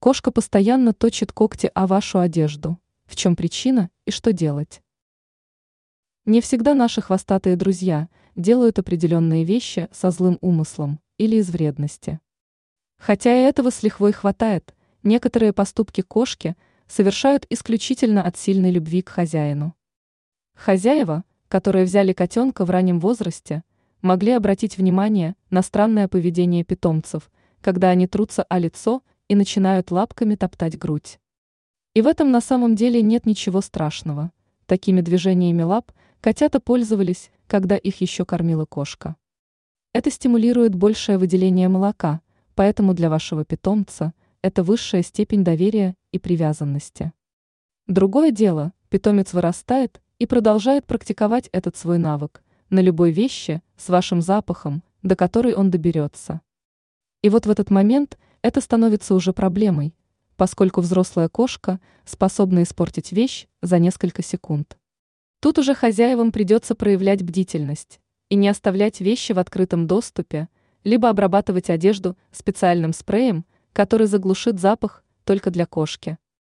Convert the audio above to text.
Кошка постоянно точит когти о вашу одежду. В чем причина и что делать? Не всегда наши хвостатые друзья делают определенные вещи со злым умыслом или из вредности. Хотя и этого с лихвой хватает, некоторые поступки кошки совершают исключительно от сильной любви к хозяину. Хозяева, которые взяли котенка в раннем возрасте, могли обратить внимание на странное поведение питомцев, когда они трутся о лицо и начинают лапками топтать грудь. И в этом на самом деле нет ничего страшного. Такими движениями лап котята пользовались, когда их еще кормила кошка. Это стимулирует большее выделение молока, поэтому для вашего питомца это высшая степень доверия и привязанности. Другое дело, питомец вырастает и продолжает практиковать этот свой навык на любой вещи с вашим запахом, до которой он доберется. И вот в этот момент это становится уже проблемой, поскольку взрослая кошка способна испортить вещь за несколько секунд. Тут уже хозяевам придется проявлять бдительность и не оставлять вещи в открытом доступе, либо обрабатывать одежду специальным спреем, который заглушит запах только для кошки.